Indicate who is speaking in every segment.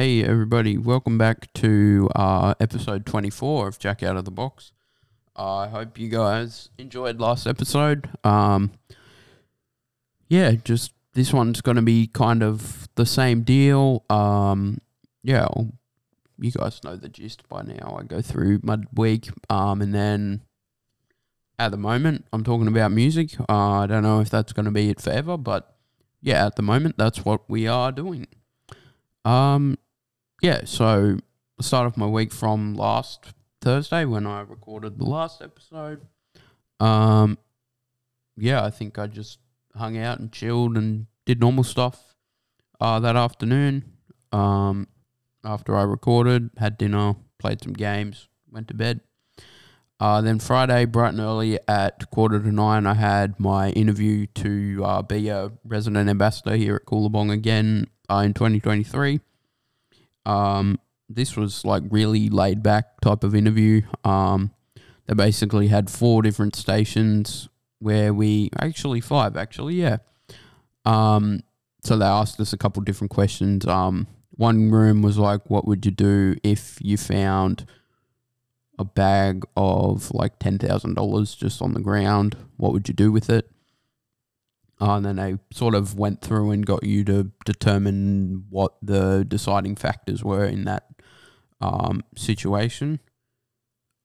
Speaker 1: Hey, everybody, welcome back to uh, episode 24 of Jack Out of the Box. I hope you guys enjoyed last episode. Um, yeah, just this one's going to be kind of the same deal. Um, yeah, you guys know the gist by now. I go through my week, um, and then at the moment, I'm talking about music. Uh, I don't know if that's going to be it forever, but yeah, at the moment, that's what we are doing. Um, yeah, so I start off my week from last Thursday when I recorded the last episode. Um, yeah, I think I just hung out and chilled and did normal stuff uh, that afternoon. Um, after I recorded, had dinner, played some games, went to bed. Uh, then Friday, bright and early at quarter to nine, I had my interview to uh, be a resident ambassador here at Coolabong again uh, in 2023. Um, this was like really laid back type of interview. Um, they basically had four different stations where we actually five actually yeah. Um, so they asked us a couple different questions. Um, one room was like, what would you do if you found a bag of like ten thousand dollars just on the ground? What would you do with it? Uh, and then they sort of went through and got you to determine what the deciding factors were in that um, situation.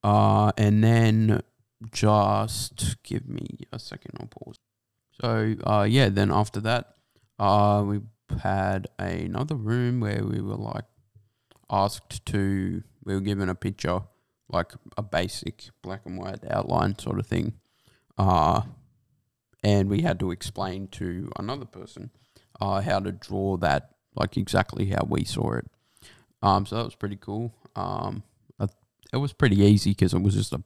Speaker 1: Uh, and then just give me a second, I'll pause. So, uh, yeah, then after that, uh, we had another room where we were like asked to, we were given a picture, like a basic black and white outline sort of thing. Uh, and we had to explain to another person uh, how to draw that like exactly how we saw it. Um, so that was pretty cool. Um, it was pretty easy because it was just a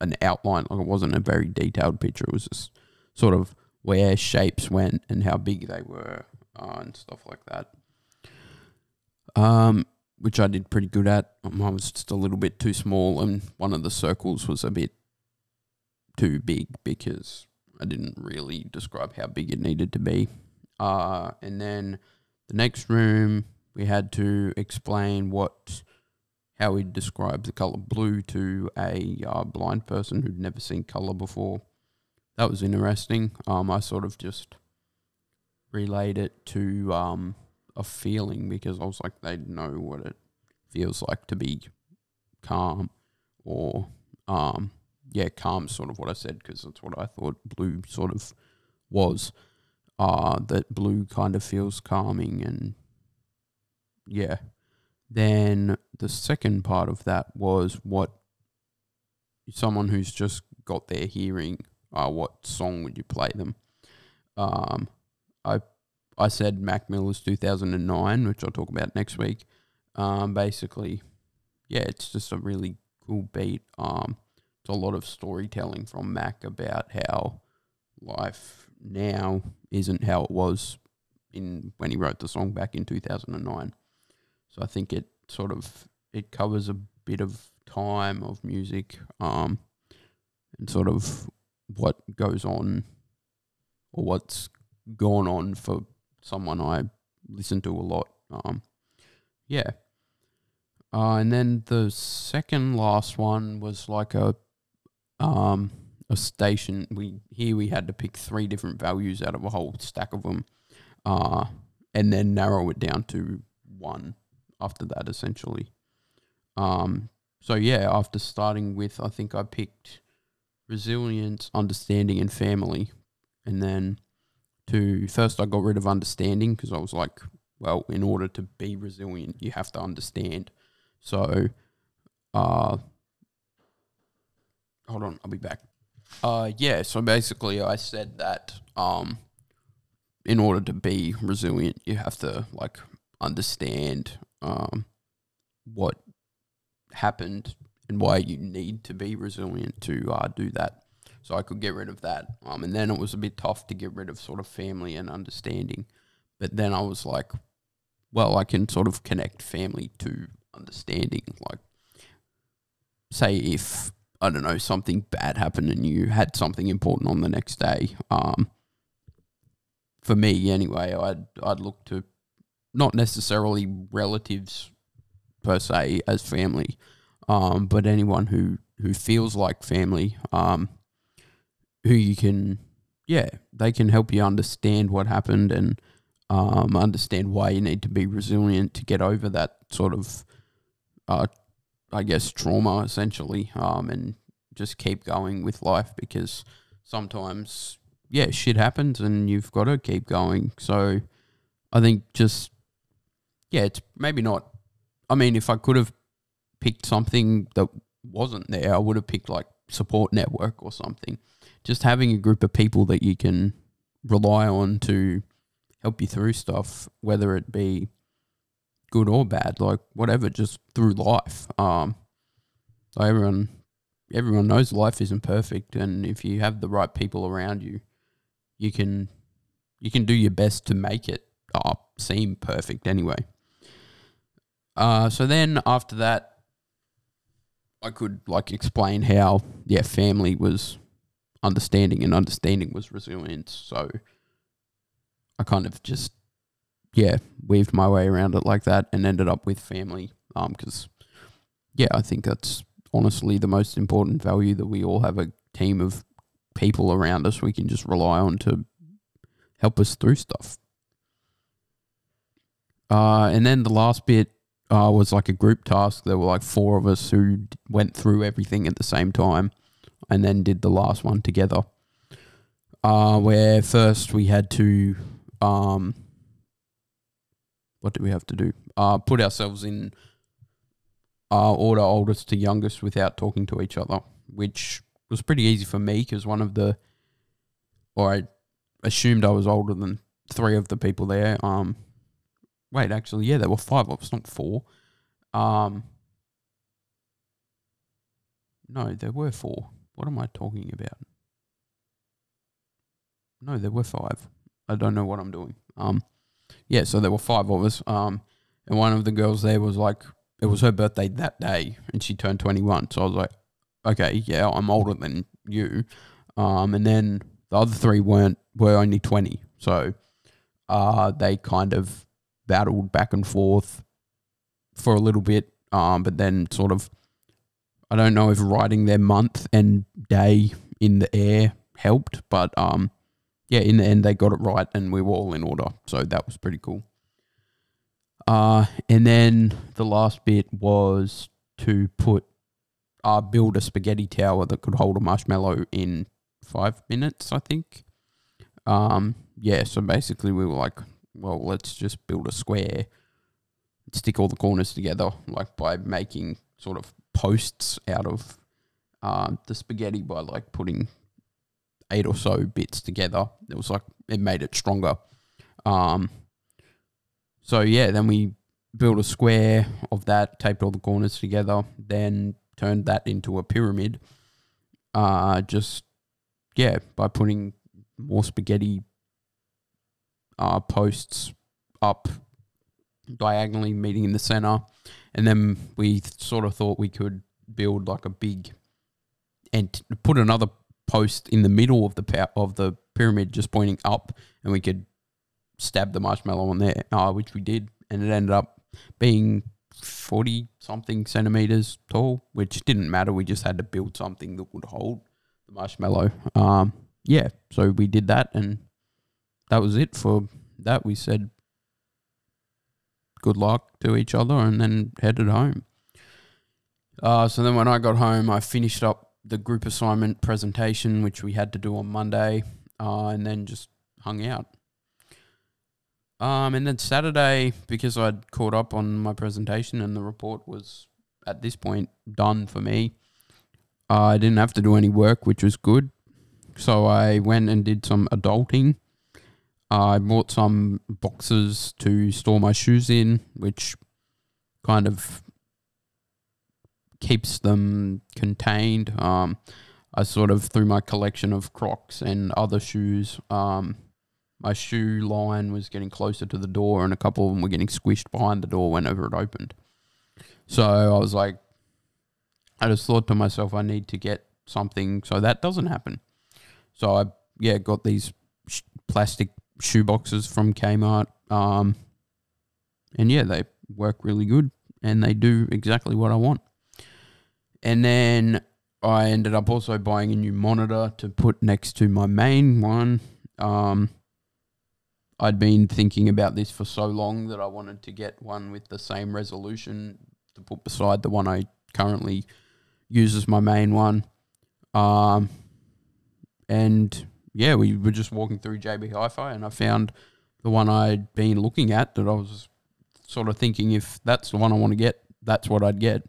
Speaker 1: an outline. Like it wasn't a very detailed picture. It was just sort of where shapes went and how big they were uh, and stuff like that. Um, which I did pretty good at. Mine was just a little bit too small, and one of the circles was a bit too big because I didn't really describe how big it needed to be. Uh, and then the next room, we had to explain what how we describe the color blue to a uh, blind person who'd never seen color before. That was interesting. Um, I sort of just relayed it to um, a feeling because I was like, they'd know what it feels like to be calm or um, yeah, calm sort of what I said because that's what I thought blue sort of was. Uh, that blue kind of feels calming and yeah. Then the second part of that was what someone who's just got their hearing, uh, what song would you play them? Um, I I said Mac Miller's 2009, which I'll talk about next week. Um, basically, yeah, it's just a really cool beat. Um, a lot of storytelling from Mac about how life now isn't how it was in when he wrote the song back in 2009. So I think it sort of it covers a bit of time of music um, and sort of what goes on or what's gone on for someone I listen to a lot. Um, yeah. Uh, and then the second last one was like a um, a station. We here we had to pick three different values out of a whole stack of them, uh, and then narrow it down to one after that, essentially. Um, so yeah, after starting with, I think I picked resilience, understanding, and family, and then to first I got rid of understanding because I was like, well, in order to be resilient, you have to understand. So, uh, hold on, I'll be back. Uh, yeah. So basically, I said that um, in order to be resilient, you have to like understand um what happened and why you need to be resilient to uh, do that. So I could get rid of that. Um, and then it was a bit tough to get rid of sort of family and understanding. But then I was like, well, I can sort of connect family to understanding. Like, say if I don't know, something bad happened and you had something important on the next day. Um, for me, anyway, I'd I'd look to not necessarily relatives per se as family, um, but anyone who who feels like family, um, who you can, yeah, they can help you understand what happened and um, understand why you need to be resilient to get over that sort of, uh, I guess, trauma essentially, um, and just keep going with life because sometimes, yeah, shit happens and you've got to keep going. So I think just, yeah, it's maybe not. I mean, if I could have picked something that wasn't there, I would have picked like support network or something. Just having a group of people that you can rely on to help you through stuff, whether it be good or bad, like whatever, just through life. Um, so everyone, everyone knows life isn't perfect, and if you have the right people around you, you can, you can do your best to make it uh, seem perfect anyway. Uh, so then after that, I could like explain how yeah family was understanding and understanding was resilience. So I kind of just yeah weaved my way around it like that and ended up with family. Um, because yeah, I think that's honestly the most important value that we all have a team of people around us we can just rely on to help us through stuff. Uh, and then the last bit uh, was like a group task. There were like four of us who went through everything at the same time and then did the last one together. Uh, where first we had to, um, what do we have to do? Uh, put ourselves in uh, order oldest to youngest without talking to each other, which was pretty easy for me because one of the, or I assumed I was older than three of the people there. Um, Wait, actually, yeah, there were five of us, not four. Um, no, there were four. What am I talking about? No, there were five. I don't know what I'm doing. Um, yeah, so there were five of us. Um, and one of the girls there was like, it was her birthday that day, and she turned 21. So I was like, okay, yeah, I'm older than you. Um, and then the other three weren't were only 20. So, uh, they kind of battled back and forth for a little bit, um, but then sort of, I don't know if writing their month and day in the air helped, but um, yeah, in the end they got it right and we were all in order, so that was pretty cool. Uh, and then the last bit was to put, uh, build a spaghetti tower that could hold a marshmallow in five minutes, I think. Um, yeah, so basically we were like, well, let's just build a square, stick all the corners together, like by making sort of posts out of uh, the spaghetti by like putting eight or so bits together. It was like it made it stronger. Um, so yeah, then we built a square of that, taped all the corners together, then turned that into a pyramid. Uh, just yeah, by putting more spaghetti uh, posts up diagonally, meeting in the center, and then we sort of thought we could build like a big and put another post in the middle of the of the pyramid, just pointing up, and we could stab the marshmallow on there, uh, which we did, and it ended up being forty something centimeters tall, which didn't matter. We just had to build something that would hold the marshmallow. Um, yeah, so we did that, and that was it for that. We said good luck to each other and then headed home. Uh, so then when I got home, I finished up the group assignment presentation, which we had to do on Monday, uh, and then just hung out. Um, and then Saturday, because I'd caught up on my presentation and the report was at this point done for me, uh, I didn't have to do any work, which was good. So I went and did some adulting. I bought some boxes to store my shoes in, which kind of keeps them contained. Um, I sort of through my collection of Crocs and other shoes, um, my shoe line was getting closer to the door, and a couple of them were getting squished behind the door whenever it opened. So I was like, I just thought to myself, I need to get something so that doesn't happen. So I yeah got these sh- plastic shoe boxes from Kmart. Um, and yeah, they work really good and they do exactly what I want. And then I ended up also buying a new monitor to put next to my main one. Um, I'd been thinking about this for so long that I wanted to get one with the same resolution to put beside the one I currently use as my main one. Um, and yeah, we were just walking through JB Hi-Fi, and I found the one I'd been looking at that I was sort of thinking if that's the one I want to get, that's what I'd get.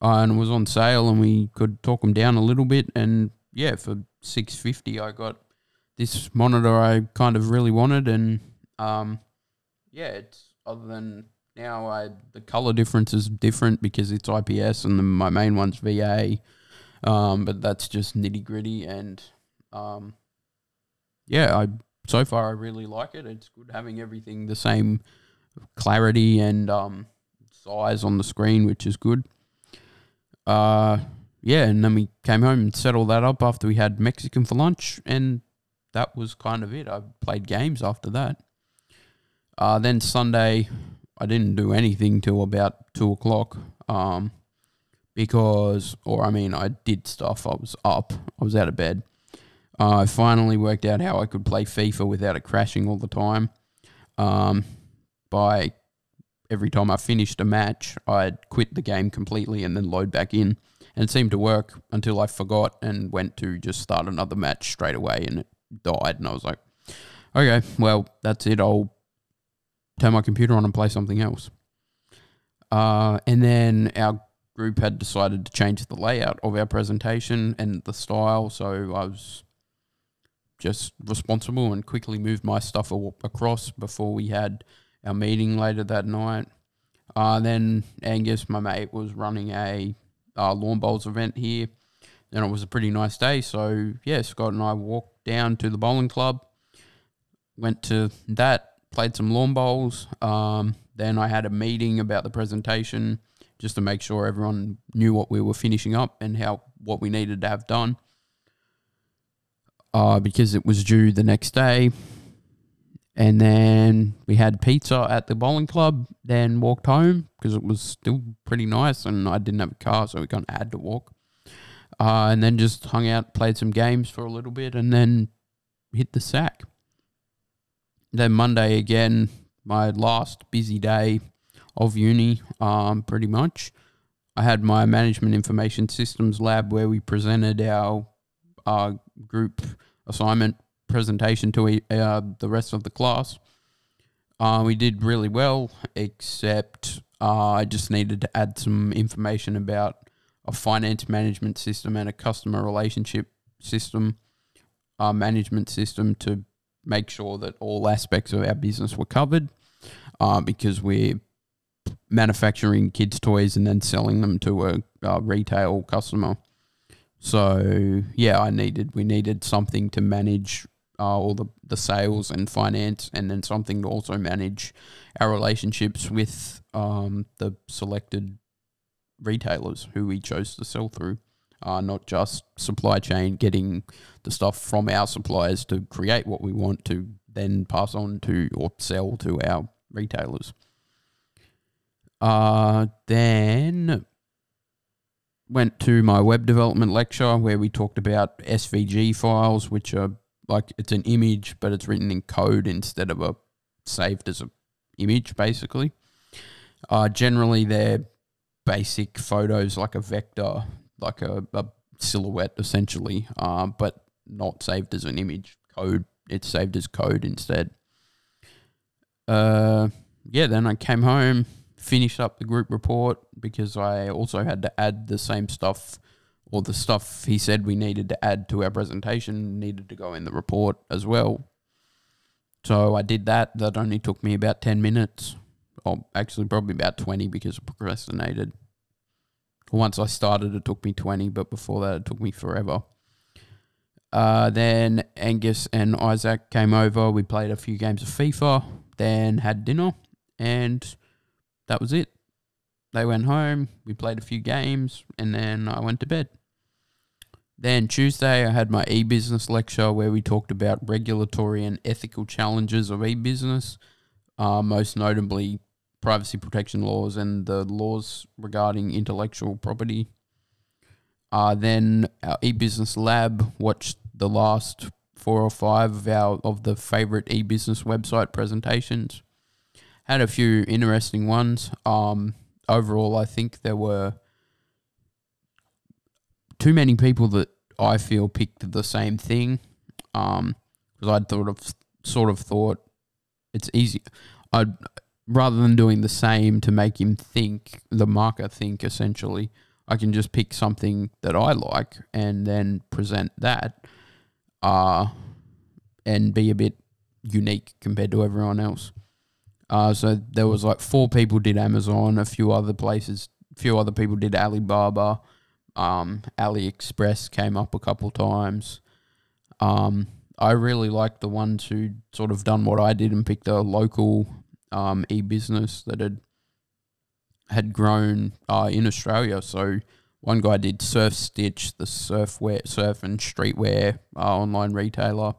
Speaker 1: And was on sale, and we could talk them down a little bit. And yeah, for six fifty, I got this monitor I kind of really wanted, and um, yeah, it's other than now I the color difference is different because it's IPS and the, my main one's VA, um, but that's just nitty gritty and um, yeah, I so far I really like it. It's good having everything the same clarity and um, size on the screen, which is good. Uh, yeah, and then we came home and set all that up after we had Mexican for lunch, and that was kind of it. I played games after that. Uh, then Sunday, I didn't do anything till about two o'clock. Um, because, or I mean, I did stuff. I was up. I was out of bed. Uh, I finally worked out how I could play FIFA without it crashing all the time. Um, by every time I finished a match, I'd quit the game completely and then load back in. And it seemed to work until I forgot and went to just start another match straight away and it died. And I was like, okay, well, that's it. I'll turn my computer on and play something else. Uh, and then our group had decided to change the layout of our presentation and the style. So I was just responsible and quickly moved my stuff across before we had our meeting later that night. Uh, then Angus, my mate, was running a uh, lawn bowls event here, and it was a pretty nice day. So yeah, Scott and I walked down to the bowling club, went to that, played some lawn bowls. Um, then I had a meeting about the presentation just to make sure everyone knew what we were finishing up and how what we needed to have done uh, because it was due the next day. And then we had pizza at the bowling club, then walked home because it was still pretty nice and I didn't have a car, so we kind of had to walk. Uh, and then just hung out, played some games for a little bit, and then hit the sack. Then Monday again, my last busy day of uni, um, pretty much. I had my management information systems lab where we presented our uh, group assignment presentation to uh, the rest of the class. Uh, we did really well, except uh, I just needed to add some information about a finance management system and a customer relationship system, uh, management system to make sure that all aspects of our business were covered uh, because we're manufacturing kids' toys and then selling them to a, a retail customer. So yeah, I needed we needed something to manage uh, all the the sales and finance, and then something to also manage our relationships with um, the selected retailers who we chose to sell through. Uh, not just supply chain, getting the stuff from our suppliers to create what we want to then pass on to or sell to our retailers. Uh, then went to my web development lecture where we talked about SVG files, which are like it's an image, but it's written in code instead of a saved as a image, basically. Uh, generally, they're basic photos like a vector, like a, a silhouette, essentially, uh, but not saved as an image. Code, it's saved as code instead. Uh, yeah, then I came home, finished up the group report because I also had to add the same stuff or the stuff he said we needed to add to our presentation needed to go in the report as well. So I did that. That only took me about 10 minutes. Or actually, probably about 20 because I procrastinated. Once I started, it took me 20, but before that, it took me forever. Uh, then Angus and Isaac came over. We played a few games of FIFA, then had dinner, and that was it. They went home, we played a few games, and then I went to bed. Then Tuesday, I had my e business lecture where we talked about regulatory and ethical challenges of e business, uh, most notably privacy protection laws and the laws regarding intellectual property. Uh, then our e-business lab watched the last four or five of our of the favorite e-business website presentations. Had a few interesting ones. Um, overall, I think there were too many people that I feel picked the same thing. Um, because I'd thought of sort of thought it's easy. I'd rather than doing the same to make him think the marker think essentially. I can just pick something that I like and then present that, uh, and be a bit unique compared to everyone else. Uh, so there was like four people did Amazon, a few other places, a few other people did Alibaba, um, AliExpress came up a couple times. Um, I really liked the ones who sort of done what I did and picked a local um, e-business that had had grown uh, in Australia. So one guy did SurfStitch, the surfwear, surf and streetwear uh, online retailer,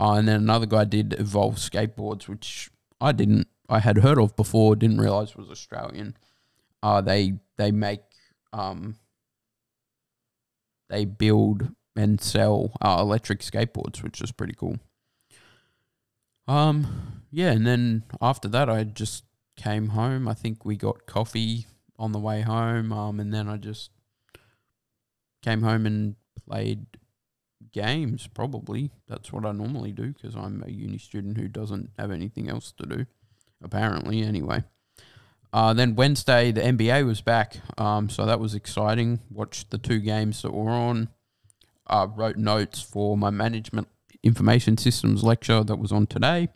Speaker 1: uh, and then another guy did Evolve Skateboards, which I didn't, I had heard of before, didn't realize was Australian. Uh, they they make um, they build and sell uh, electric skateboards, which is pretty cool. Um, yeah, and then after that, I just came home. I think we got coffee on the way home. Um, and then I just came home and played games. Probably that's what I normally do because I'm a uni student who doesn't have anything else to do. Apparently, anyway. Uh, then Wednesday, the NBA was back, um, so that was exciting. Watched the two games that were on. Uh, wrote notes for my management information systems lecture that was on today.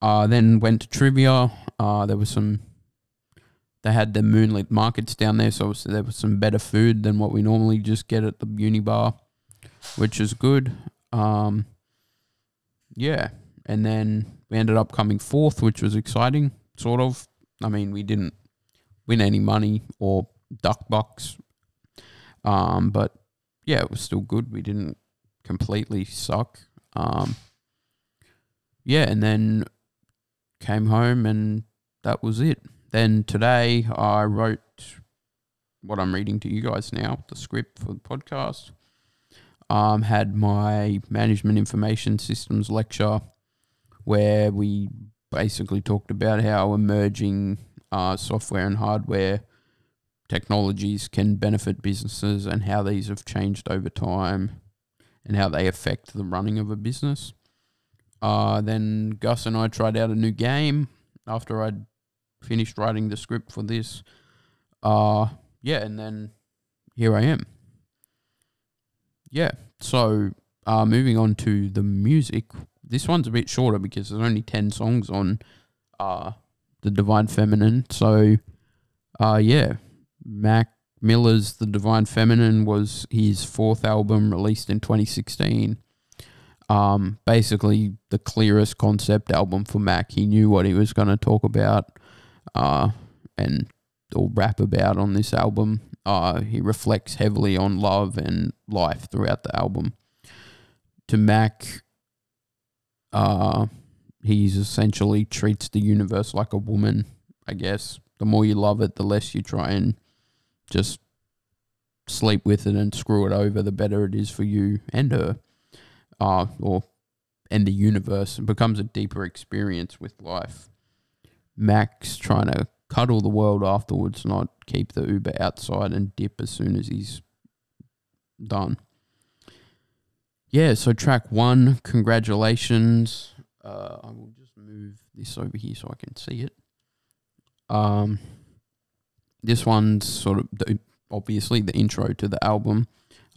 Speaker 1: Uh, then went to trivia. Uh, there was some. They had the moonlit markets down there, so there was some better food than what we normally just get at the uni bar, which is good. Um, yeah, and then we ended up coming fourth, which was exciting, sort of. I mean, we didn't win any money or duck bucks, um, but yeah, it was still good. We didn't completely suck. Um, yeah, and then came home and that was it. Then today I wrote what I'm reading to you guys now, the script for the podcast. Um, had my management information systems lecture where we basically talked about how emerging uh, software and hardware technologies can benefit businesses and how these have changed over time and how they affect the running of a business. Uh, then Gus and I tried out a new game after I'd finished writing the script for this. Uh, yeah, and then here I am. Yeah, so uh, moving on to the music. This one's a bit shorter because there's only 10 songs on uh, the Divine Feminine. So, uh, yeah, Mac Miller's The Divine Feminine was his fourth album released in 2016. Um, basically, the clearest concept album for Mac. He knew what he was going to talk about uh, and or rap about on this album. Uh, he reflects heavily on love and life throughout the album. To Mac, uh, he's essentially treats the universe like a woman, I guess. The more you love it, the less you try and just sleep with it and screw it over, the better it is for you and her, uh, or and the universe. It becomes a deeper experience with life. Max trying to cuddle the world afterwards, and not keep the Uber outside and dip as soon as he's done. Yeah, so track one, congratulations. Uh, I will just move this over here so I can see it. Um, this one's sort of the, obviously the intro to the album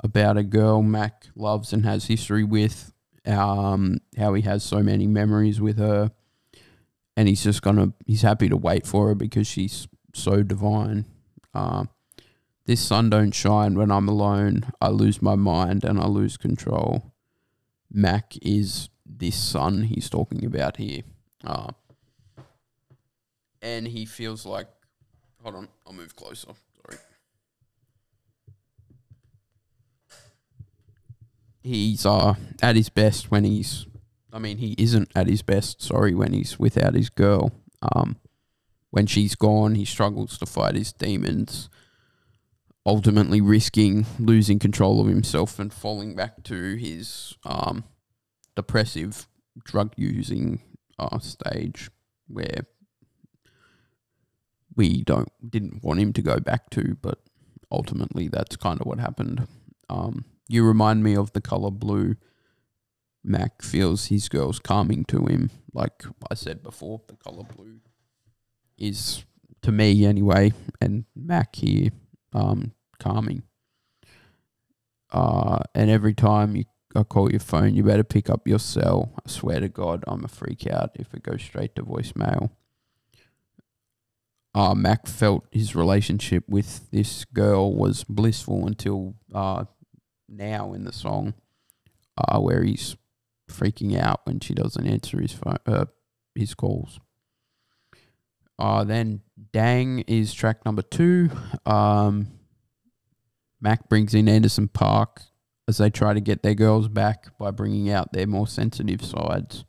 Speaker 1: about a girl Mac loves and has history with. Um, how he has so many memories with her, and he's just gonna he's happy to wait for her because she's so divine. Uh, this sun don't shine when I'm alone. I lose my mind and I lose control. Mac is this sun he's talking about here. Uh, and he feels like Hold on, I'll move closer. Sorry. He's uh at his best when he's I mean he isn't at his best, sorry, when he's without his girl. Um when she's gone, he struggles to fight his demons, ultimately risking losing control of himself and falling back to his um, depressive, drug using uh, stage where we don't didn't want him to go back to, but ultimately that's kind of what happened. Um, you remind me of the color blue. Mac feels his girl's calming to him. Like I said before, the color blue is to me anyway, and Mac here, um, calming. Uh, and every time you I call your phone, you better pick up your cell. I swear to God, I'm a freak out if it goes straight to voicemail. Uh, Mac felt his relationship with this girl was blissful until uh, now in the song, uh, where he's freaking out when she doesn't answer his phone, uh, his calls. Uh, then Dang is track number two. Um, Mac brings in Anderson .Paak as they try to get their girls back by bringing out their more sensitive sides.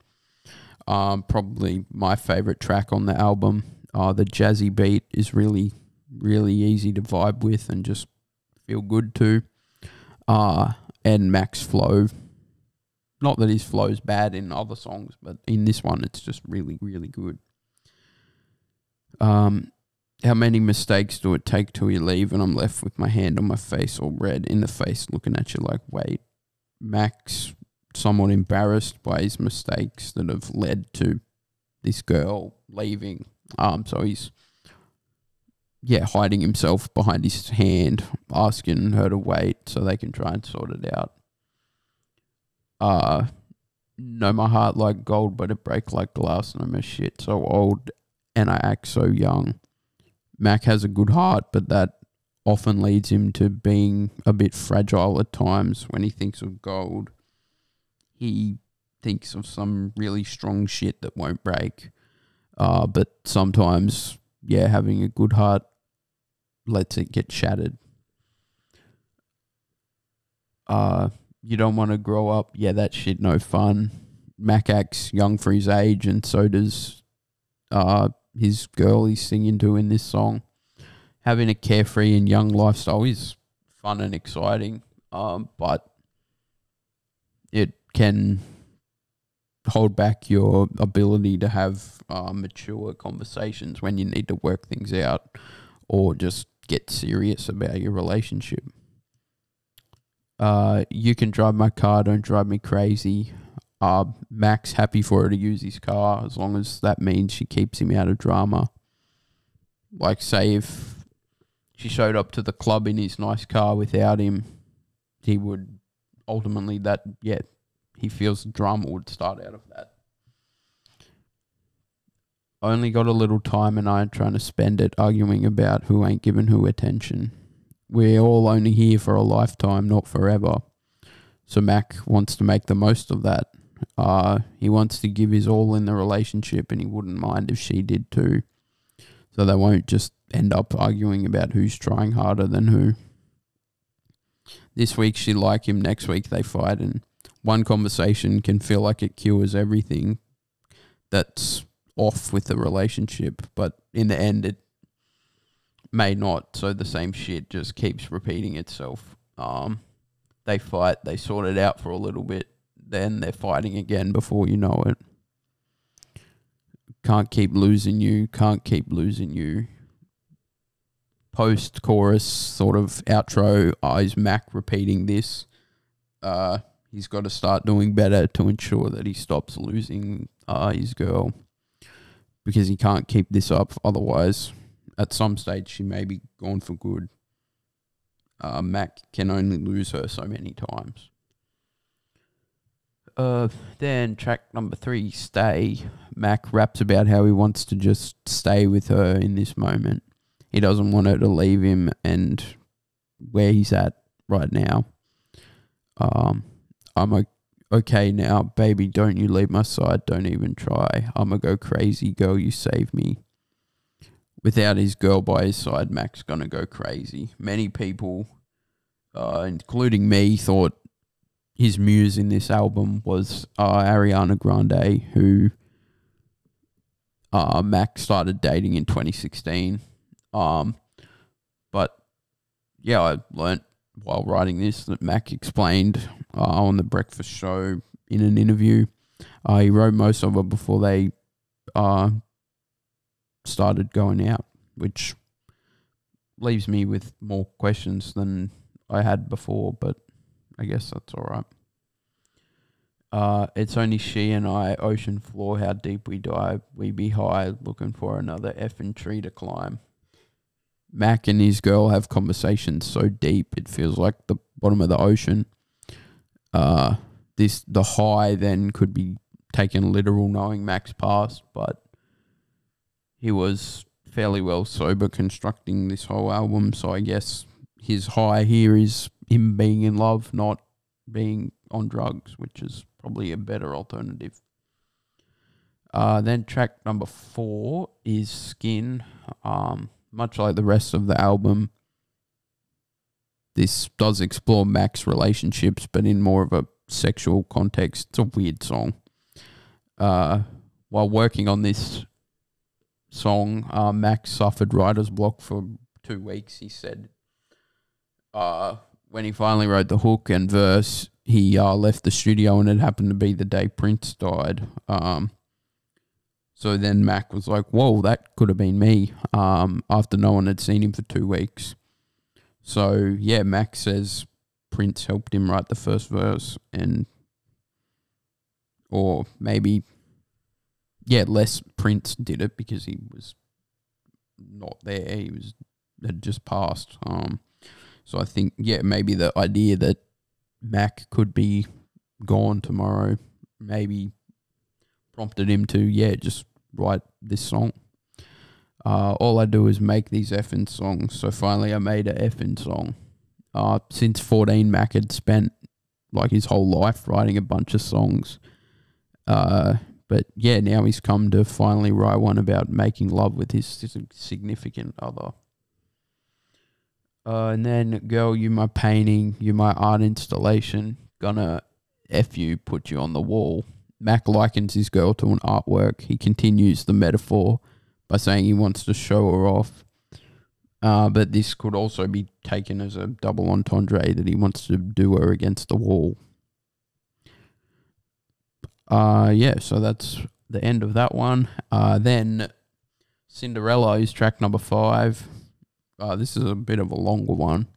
Speaker 1: Um, probably my favorite track on the album. Uh, the jazzy beat is really, really easy to vibe with and just feel good to. Uh, and Mac's flow. Not that his flow's bad in other songs, but in this one, it's just really, really good. Um, how many mistakes do it take till you leave and I'm left with my hand on my face all red in the face looking at you like, wait, Mac's somewhat embarrassed by his mistakes that have led to this girl leaving. Um, so he's yeah, hiding himself behind his hand, asking her to wait so they can try and sort it out. Uh know my heart like gold, but it break like glass, and I'm a shit so old and I act so young. Mac has a good heart, but that often leads him to being a bit fragile at times when he thinks of gold. He thinks of some really strong shit that won't break. Uh, but sometimes, yeah, having a good heart lets it get shattered. Uh, you don't want to grow up. Yeah, that shit no fun. Mac acts young for his age, and so does uh, his girl he's singing to in this song. Having a carefree and young lifestyle is fun and exciting, um, but it can hold back your ability to have uh, mature conversations when you need to work things out or just get serious about your relationship. Uh, you can drive my car, don't drive me crazy. Uh, Mac's happy for her to use his car as long as that means she keeps him out of drama. Like, say, if she showed up to the club in his nice car without him, he would ultimately, that, yeah, he feels drama would start out of that. Only got a little time and I'm trying to spend it arguing about who ain't giving who attention. We're all only here for a lifetime, not forever. So Mac wants to make the most of that. Uh, he wants to give his all in the relationship and he wouldn't mind if she did too. So they won't just end up arguing about who's trying harder than who. This week she like him, next week they fight, and one conversation can feel like it cures everything that's off with the relationship, but in the end it may not. So the same shit just keeps repeating itself. Um, they fight, they sort it out for a little bit, then they're fighting again before you know it. Can't keep losing you, can't keep losing you. Post chorus sort of outro eyes Mac repeating this. Uh, he's got to start doing better to ensure that he stops losing uh, his girl because he can't keep this up. Otherwise, at some stage, she may be gone for good. Uh, Mac can only lose her so many times. Uh, then track number three, Stay. Mac raps about how he wants to just stay with her in this moment. He doesn't want her to leave him and where he's at right now. Um, I'm okay now, baby. Don't you leave my side. Don't even try. I'ma go crazy, girl. You save me. Without his girl by his side, Mac's gonna go crazy. Many people, uh, including me, thought his muse in this album was uh, Ariana Grande, who uh, Mac started dating in 2016. Um, but yeah, I learnt while writing this that Mac explained uh, on the breakfast show in an interview. Uh, he wrote most of it before they uh, started going out, which leaves me with more questions than I had before, but I guess that's all right. Uh, it's only she and I, ocean floor, how deep we dive. We be high, looking for another effing tree to climb. Mac and his girl have conversations so deep it feels like the bottom of the ocean. Uh, this the high then could be taken literal, knowing Mac's past, but he was fairly well sober constructing this whole album. So I guess his high here is him being in love, not being on drugs, which is probably a better alternative. Uh, then track number four is Skin. Um, much like the rest of the album, this does explore Mac's relationships, but in more of a sexual context. It's a weird song. Uh, while working on this song, uh, Mac suffered writer's block for two weeks. He said, uh, when he finally wrote the hook and verse, he uh, left the studio, and it happened to be the day Prince died. Um, so then Mac was like, "Whoa, that could have been me." Um, after no one had seen him for two weeks. So yeah, Mac says Prince helped him write the first verse, and or maybe yeah, less Prince did it because he was not there. He was had just passed. Um, so I think yeah, maybe the idea that Mac could be gone tomorrow maybe prompted him to yeah just write this song. Uh, all I do is make these effing songs. So finally, I made a effing song. Uh, since 14, Mac had spent like his whole life writing a bunch of songs. Uh, but yeah, now he's come to finally write one about making love with his significant other. Uh, and then, girl, you my painting, you my art installation. Gonna F you, put you on the wall. Mac likens his girl to an artwork. He continues the metaphor by saying he wants to show her off. Uh, but this could also be taken as a double entendre that he wants to do her against the wall. Uh, yeah, so that's the end of that one. Uh, then Cinderella is track number five. Uh, this is a bit of a longer one.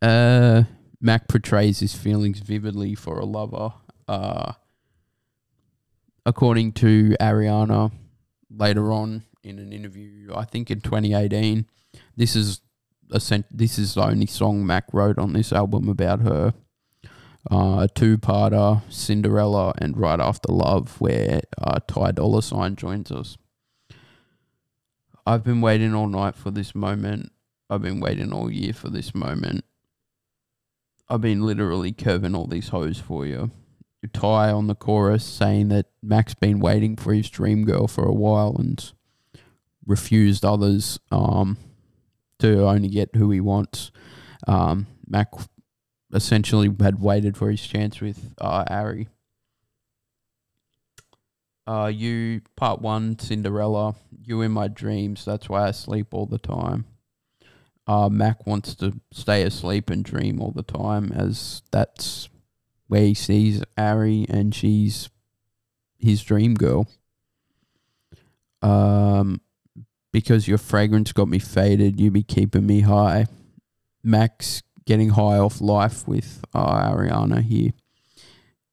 Speaker 1: Uh, Mac portrays his feelings vividly for a lover. Uh, according to Ariana, later on in an interview, I think in 2018, this is a this is the only song Mac wrote on this album about her. Uh, a two-parter, Cinderella and Right After Love, where uh, Ty Dolla $ign joins us. I've been waiting all night for this moment. I've been waiting all year for this moment. I've been literally curving all these hoes for you. Ty on the chorus saying that Mac's been waiting for his dream girl for a while and refused others um, to only get who he wants. Um, Mac essentially had waited for his chance with uh, Ari. Uh, you part one Cinderella. You in my dreams. That's why I sleep all the time. Uh, Mac wants to stay asleep and dream all the time, as that's where he sees Ari and she's his dream girl. Um, because your fragrance got me faded, you be keeping me high. Max getting high off life with uh, Ariana here.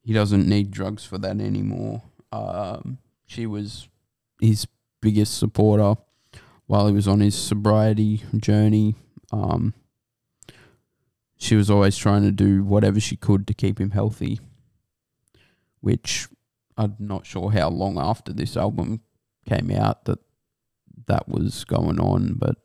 Speaker 1: He doesn't need drugs for that anymore. Um, she was his biggest supporter while he was on his sobriety journey. Um, she was always trying to do whatever she could to keep him healthy, which I'm not sure how long after this album came out that that was going on, but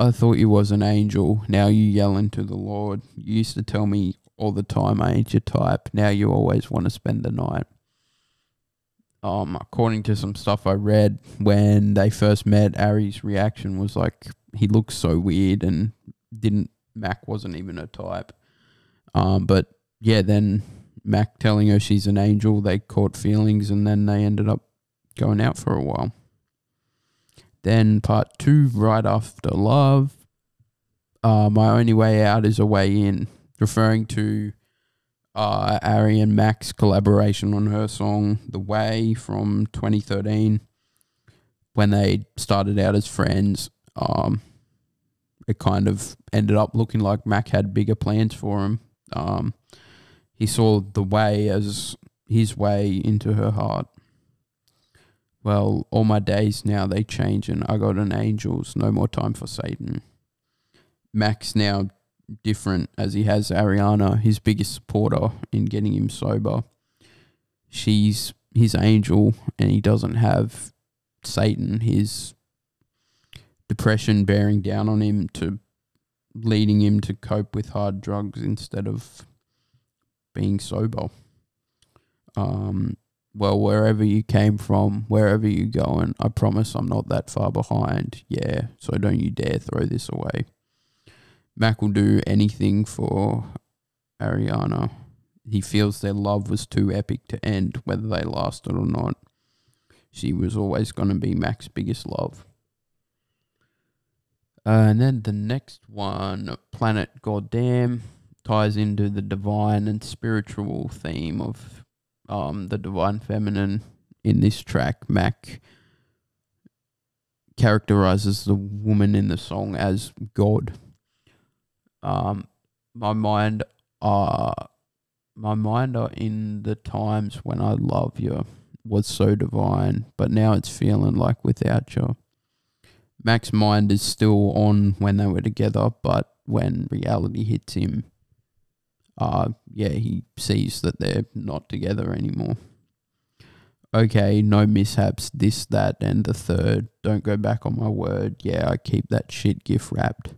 Speaker 1: I thought you was an angel. Now you yelling to the Lord. You used to tell me all the time I ain't your type. Now you always want to spend the night. Um, according to some stuff I read, when they first met, Ari's reaction was like he looks so weird and didn't Mac wasn't even a type. Um, but yeah, then Mac telling her she's an angel. They caught feelings and then they ended up going out for a while. Then part two, right after love. Uh, my only way out is a way in, referring to uh, Ari and Mac's collaboration on her song "The Way" from 2013, when they started out as friends. Um, it kind of ended up looking like Mac had bigger plans for him. Um, he saw the way as his way into her heart. Well, all my days now they change, and I got an angel's no more time for Satan. Mac's now different as he has Ariana, his biggest supporter in getting him sober. She's his angel, and he doesn't have Satan, his depression bearing down on him to leading him to cope with hard drugs instead of being sober. Um, well, wherever you came from, wherever you're going, I promise I'm not that far behind. Yeah, so don't you dare throw this away. Mac will do anything for Ariana. He feels their love was too epic to end, whether they lasted or not. She was always going to be Mac's biggest love. Uh, and then the next one, Planet Goddamn, ties into the divine and spiritual theme of um, the divine feminine in this track. Mac characterizes the woman in the song as God. Um, my mind, uh, my mind are in the times when I love you was so divine, but now it's feeling like without you. Mac's mind is still on when they were together, but when reality hits him, uh, yeah, he sees that they're not together anymore. Okay, no mishaps, this, that, and the third. Don't go back on my word. Yeah, I keep that shit gift wrapped.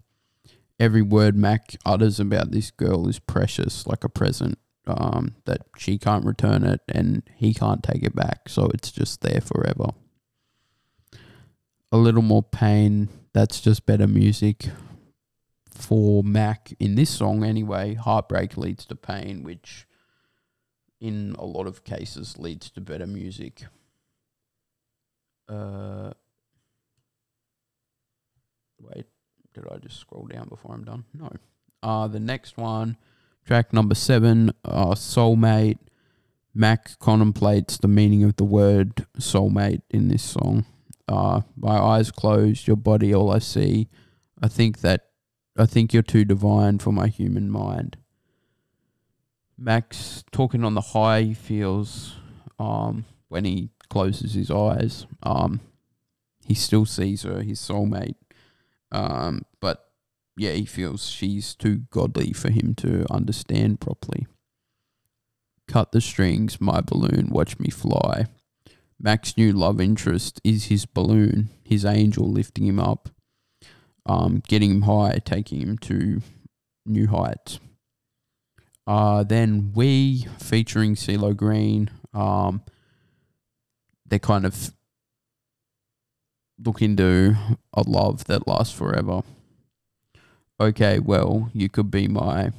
Speaker 1: Every word Mac utters about this girl is precious, like a present. Um, that she can't return it and he can't take it back, so it's just there forever. A little more pain. That's just better music for Mac in this song anyway, heartbreak leads to pain, which in a lot of cases leads to better music. Uh, wait, did I just scroll down before I'm done? No. Uh, the next one, track number seven, uh, Soulmate. Mac contemplates the meaning of the word soulmate in this song. Uh, my eyes closed, your body all I see. I think that I think you're too divine for my human mind. Mac's talking on the high he feels um, when he closes his eyes. Um, he still sees her, his soulmate. Um, but yeah, he feels she's too godly for him to understand properly. Cut the strings, my balloon, watch me fly. Mac's new love interest is his balloon, his angel lifting him up um, getting him high, taking him to new heights. Uh, then we featuring CeeLo Green, um, they kind of look into a love that lasts forever. Okay, well, you could be my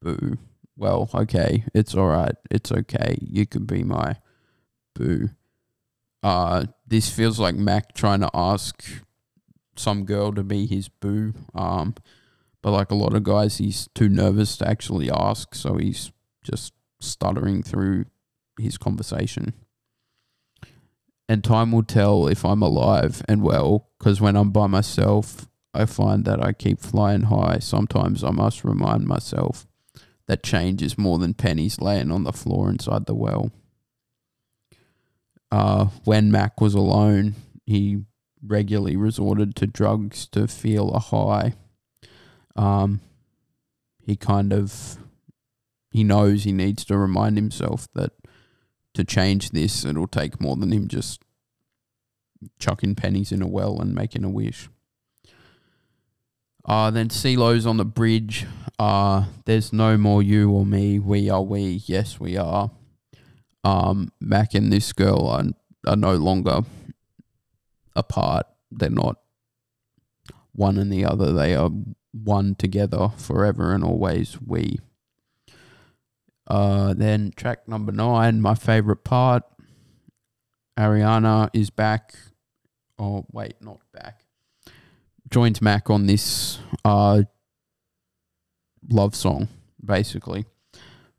Speaker 1: boo. Well, okay, it's all right. It's okay. You could be my boo. Uh, this feels like Mac trying to ask some girl to be his boo. Um, but like a lot of guys, he's too nervous to actually ask, so he's just stuttering through his conversation. And time will tell if I'm alive and well, because when I'm by myself, I find that I keep flying high. Sometimes I must remind myself that change is more than pennies laying on the floor inside the well. Uh, when Mac was alone, he regularly resorted to drugs to feel a high. Um, he kind of he knows he needs to remind himself that to change this, it'll take more than him just chucking pennies in a well and making a wish. Uh, then CeeLo's on the bridge. Uh, there's no more you or me. We are we. Yes, we are. Um, Mac and this girl are, are no longer apart. They're not one and the other. They are one together forever and always. We. Uh, then track number nine, my favorite part. Ariana is back. Oh wait, not back. Joins Mac on this uh love song, basically.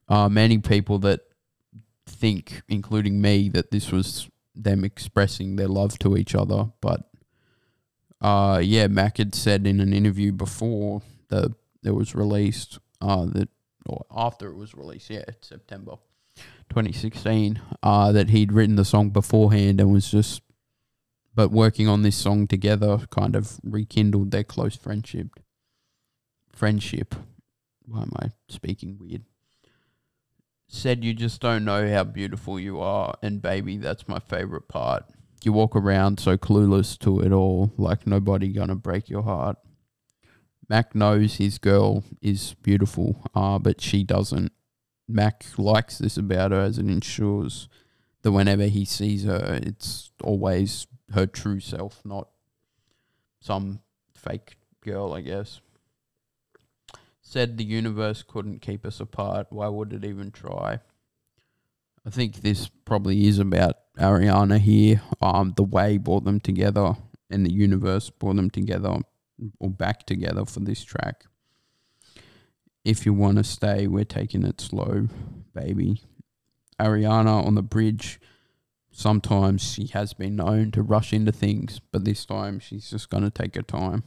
Speaker 1: Uh, many people that think, including me, that this was them expressing their love to each other, but uh, yeah, Mac had said in an interview before the it was released, uh, that or after it was released, yeah, September 2016, uh, that he'd written the song beforehand and was just, but working on this song together kind of rekindled their close friendship. Friendship. Why am I speaking weird? Said you just don't know how beautiful you are, and baby, that's my favorite part. You walk around so clueless to it all, like nobody gonna break your heart. Mac knows his girl is beautiful, uh, but she doesn't. Mac likes this about her as it ensures that whenever he sees her, it's always her true self, not some fake girl, I guess. Said the universe couldn't keep us apart. Why would it even try? I think this probably is about Ariana here. Um, the way brought them together, and the universe brought them together or back together for this track. If you want to stay, we're taking it slow, baby. Ariana on the bridge. Sometimes she has been known to rush into things, but this time she's just going to take her time.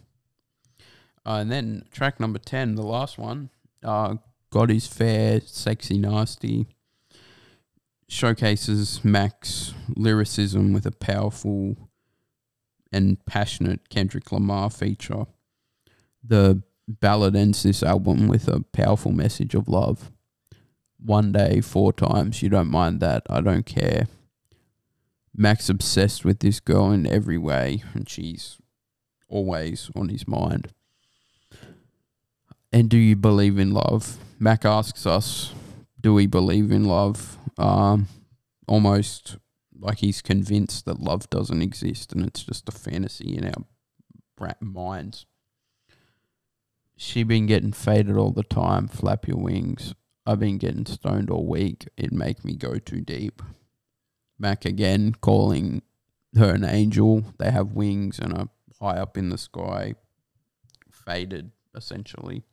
Speaker 1: Uh, and then track number 10, the last one, uh, God is Fair, Sexy Nasty, showcases Mac's lyricism with a powerful and passionate Kendrick Lamar feature. The ballad ends this album with a powerful message of love. One day, four times, you don't mind that, I don't care. Mac's obsessed with this girl in every way, and she's always on his mind. And do you believe in love? Mac asks us, do we believe in love? Um, almost like he's convinced that love doesn't exist and it's just a fantasy in our minds. She been getting faded all the time. Flap your wings. I've been getting stoned all week. It make me go too deep. Mac again calling her an angel. They have wings and are high up in the sky, faded essentially.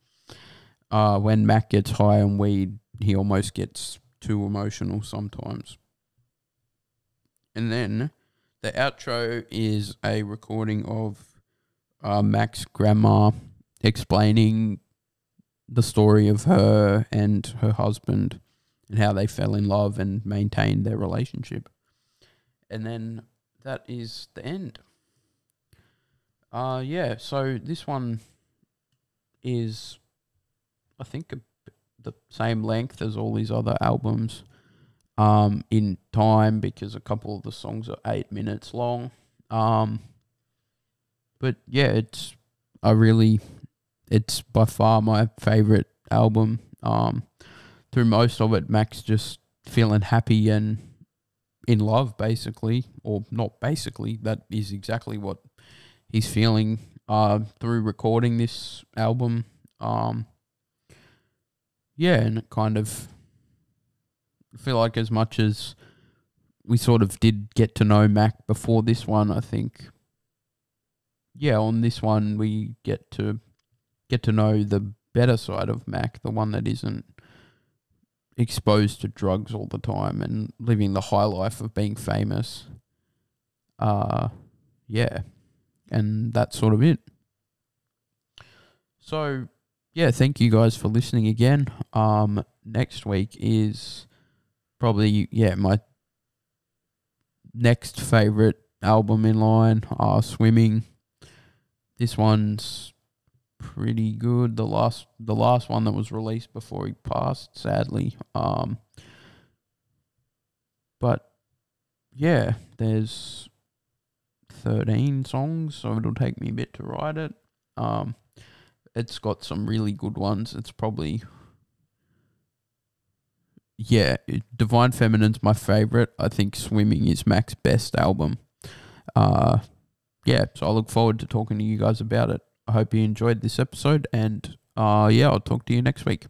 Speaker 1: Uh, when Mac gets high on weed, he almost gets too emotional sometimes. And then the outro is a recording of uh, Mac's grandma explaining the story of her and her husband and how they fell in love and maintained their relationship. And then that is the end. Uh yeah, so this one is I think the same length as all these other albums um, in time because a couple of the songs are eight minutes long. Um, but yeah, it's a really, it's by far my favorite album. Um, through most of it, Mac's just feeling happy and in love, basically, or not basically. That is exactly what he's feeling uh, through recording this album. Um, yeah, and it kind of I feel like as much as we sort of did get to know Mac before this one, I think yeah, on this one we get to get to know the better side of Mac, the one that isn't exposed to drugs all the time and living the high life of being famous. Uh yeah. And that's sort of it. So yeah, thank you guys for listening again. Um next week is probably yeah my next favorite album in line are Swimming. This one's pretty good. The last the last one that was released before he passed, sadly. Um but yeah, there's 13 songs, so it'll take me a bit to write it. Um it's got some really good ones. It's probably yeah, Divine Feminine's my favorite. I think Swimming is Mac's best album. Uh, yeah, so I look forward to talking to you guys about it. I hope you enjoyed this episode, and uh, yeah, I'll talk to you next week.